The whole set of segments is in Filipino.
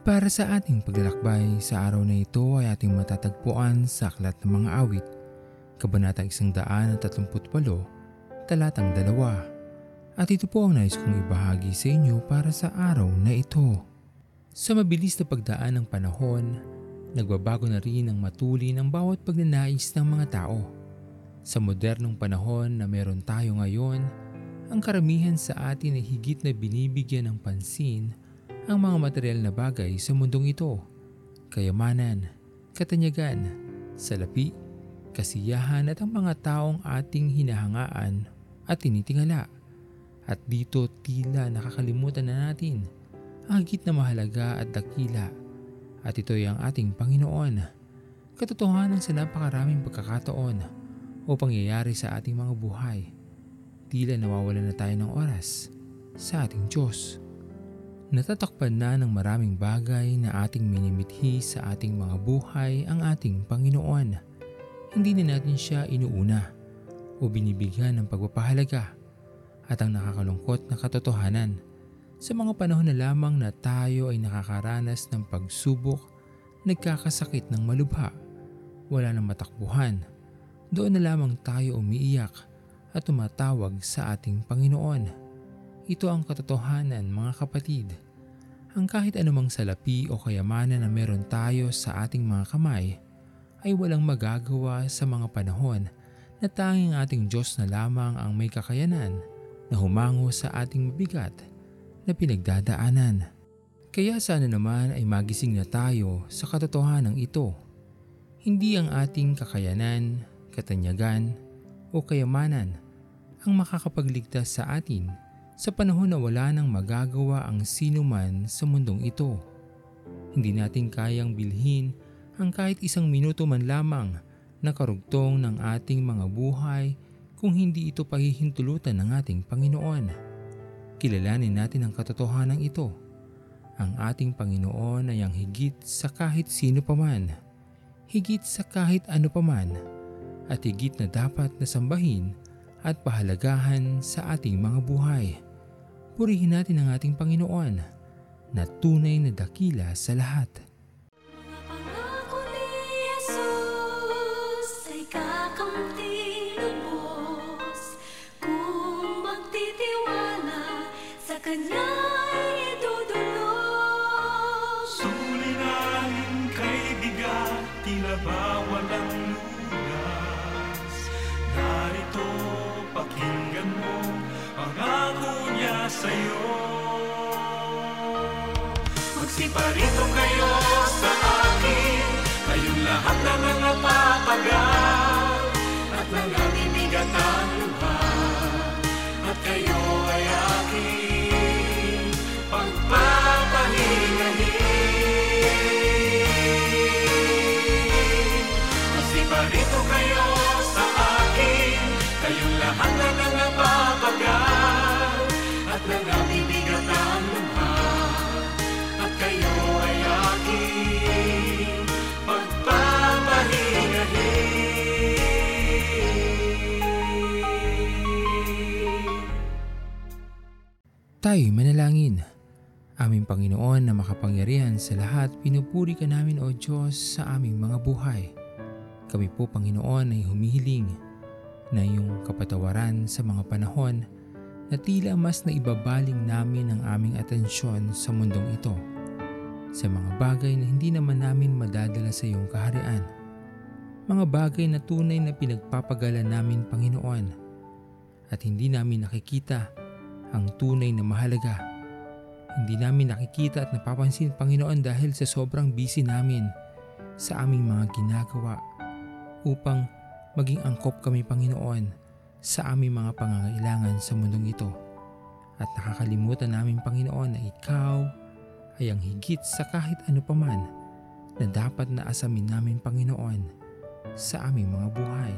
Para sa ating paglalakbay sa araw na ito ay ating matatagpuan sa Aklat ng Mga Awit, Kabanata 138, Talatang 2. At ito po ang nais kong ibahagi sa inyo para sa araw na ito. Sa mabilis na pagdaan ng panahon, nagbabago na rin ang matuli ng bawat pagnanais ng mga tao. Sa modernong panahon na meron tayo ngayon, ang karamihan sa atin ay higit na binibigyan ng pansin ang mga material na bagay sa mundong ito. Kayamanan, katanyagan, salapi, kasiyahan at ang mga taong ating hinahangaan at tinitingala. At dito tila nakakalimutan na natin ang higit na mahalaga at dakila. At ito ay ang ating Panginoon. Katotohanan sa napakaraming pagkakataon o pangyayari sa ating mga buhay tila nawawalan na tayo ng oras sa ating Diyos. Natatakpan na ng maraming bagay na ating minimithi sa ating mga buhay ang ating Panginoon. Hindi na natin siya inuuna o binibigyan ng pagpapahalaga at ang nakakalungkot na katotohanan sa mga panahon na lamang na tayo ay nakakaranas ng pagsubok, nagkakasakit ng malubha, wala nang matakbuhan, doon na lamang tayo umiiyak at tumatawag sa ating Panginoon. Ito ang katotohanan mga kapatid. Ang kahit anumang salapi o kayamanan na meron tayo sa ating mga kamay ay walang magagawa sa mga panahon na tanging ating Diyos na lamang ang may kakayanan na humango sa ating mabigat na pinagdadaanan. Kaya sana naman ay magising na tayo sa katotohanan ito. Hindi ang ating kakayanan, katanyagan, o kayamanan ang makakapagligtas sa atin sa panahon na wala nang magagawa ang sino man sa mundong ito. Hindi natin kayang bilhin ang kahit isang minuto man lamang na karugtong ng ating mga buhay kung hindi ito pahihintulutan ng ating Panginoon. Kilalanin natin ang katotohanan ito. Ang ating Panginoon ay ang higit sa kahit sino paman, higit sa kahit ano paman, at higit na dapat na sambahin at pahalagahan sa ating mga buhay. Purihin natin ang ating Panginoon na tunay na dakila sa lahat. Kanya ay idudulog Suliranin kay bigat, tila ba walang lunas? Narito, pakinggan mo, sa'yo. Magsiparito kayo sa akin, kayong lahat na mga papagal, at mga bibigat ang luha, at kayo ay aking pagpapahingahin. Magsiparito kayo sa akin, kayong lahat na nangapapagal, Tayo'y manalangin. Aming Panginoon na makapangyarihan sa lahat, pinupuri ka namin o Diyos sa aming mga buhay. Kami po Panginoon ay humihiling na iyong kapatawaran sa mga panahon na tila mas naibabaling namin ang aming atensyon sa mundong ito. Sa mga bagay na hindi naman namin madadala sa iyong kaharian. Mga bagay na tunay na pinagpapagala namin Panginoon at hindi namin nakikita ang tunay na mahalaga. Hindi namin nakikita at napapansin Panginoon dahil sa sobrang busy namin sa aming mga ginagawa upang maging angkop kami Panginoon sa aming mga pangangailangan sa mundong ito. At nakakalimutan namin Panginoon na Ikaw ay ang higit sa kahit ano paman na dapat na asamin namin Panginoon sa aming mga buhay.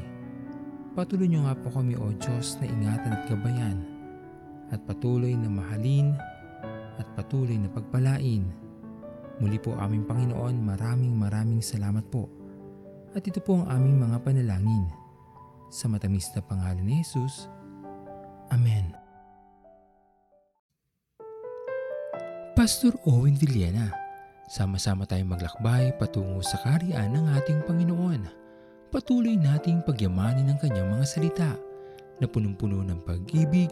Patuloy niyo nga po kami o Diyos na ingatan at gabayan at patuloy na mahalin at patuloy na pagpalain. Muli po aming Panginoon, maraming maraming salamat po. At ito po ang aming mga panalangin. Sa matamis na pangalan ni Jesus. Amen. Pastor Owen Villena, Sama-sama tayong maglakbay patungo sa kariyan ng ating Panginoon. Patuloy nating pagyamanin ang kanyang mga salita na punong-puno ng pag-ibig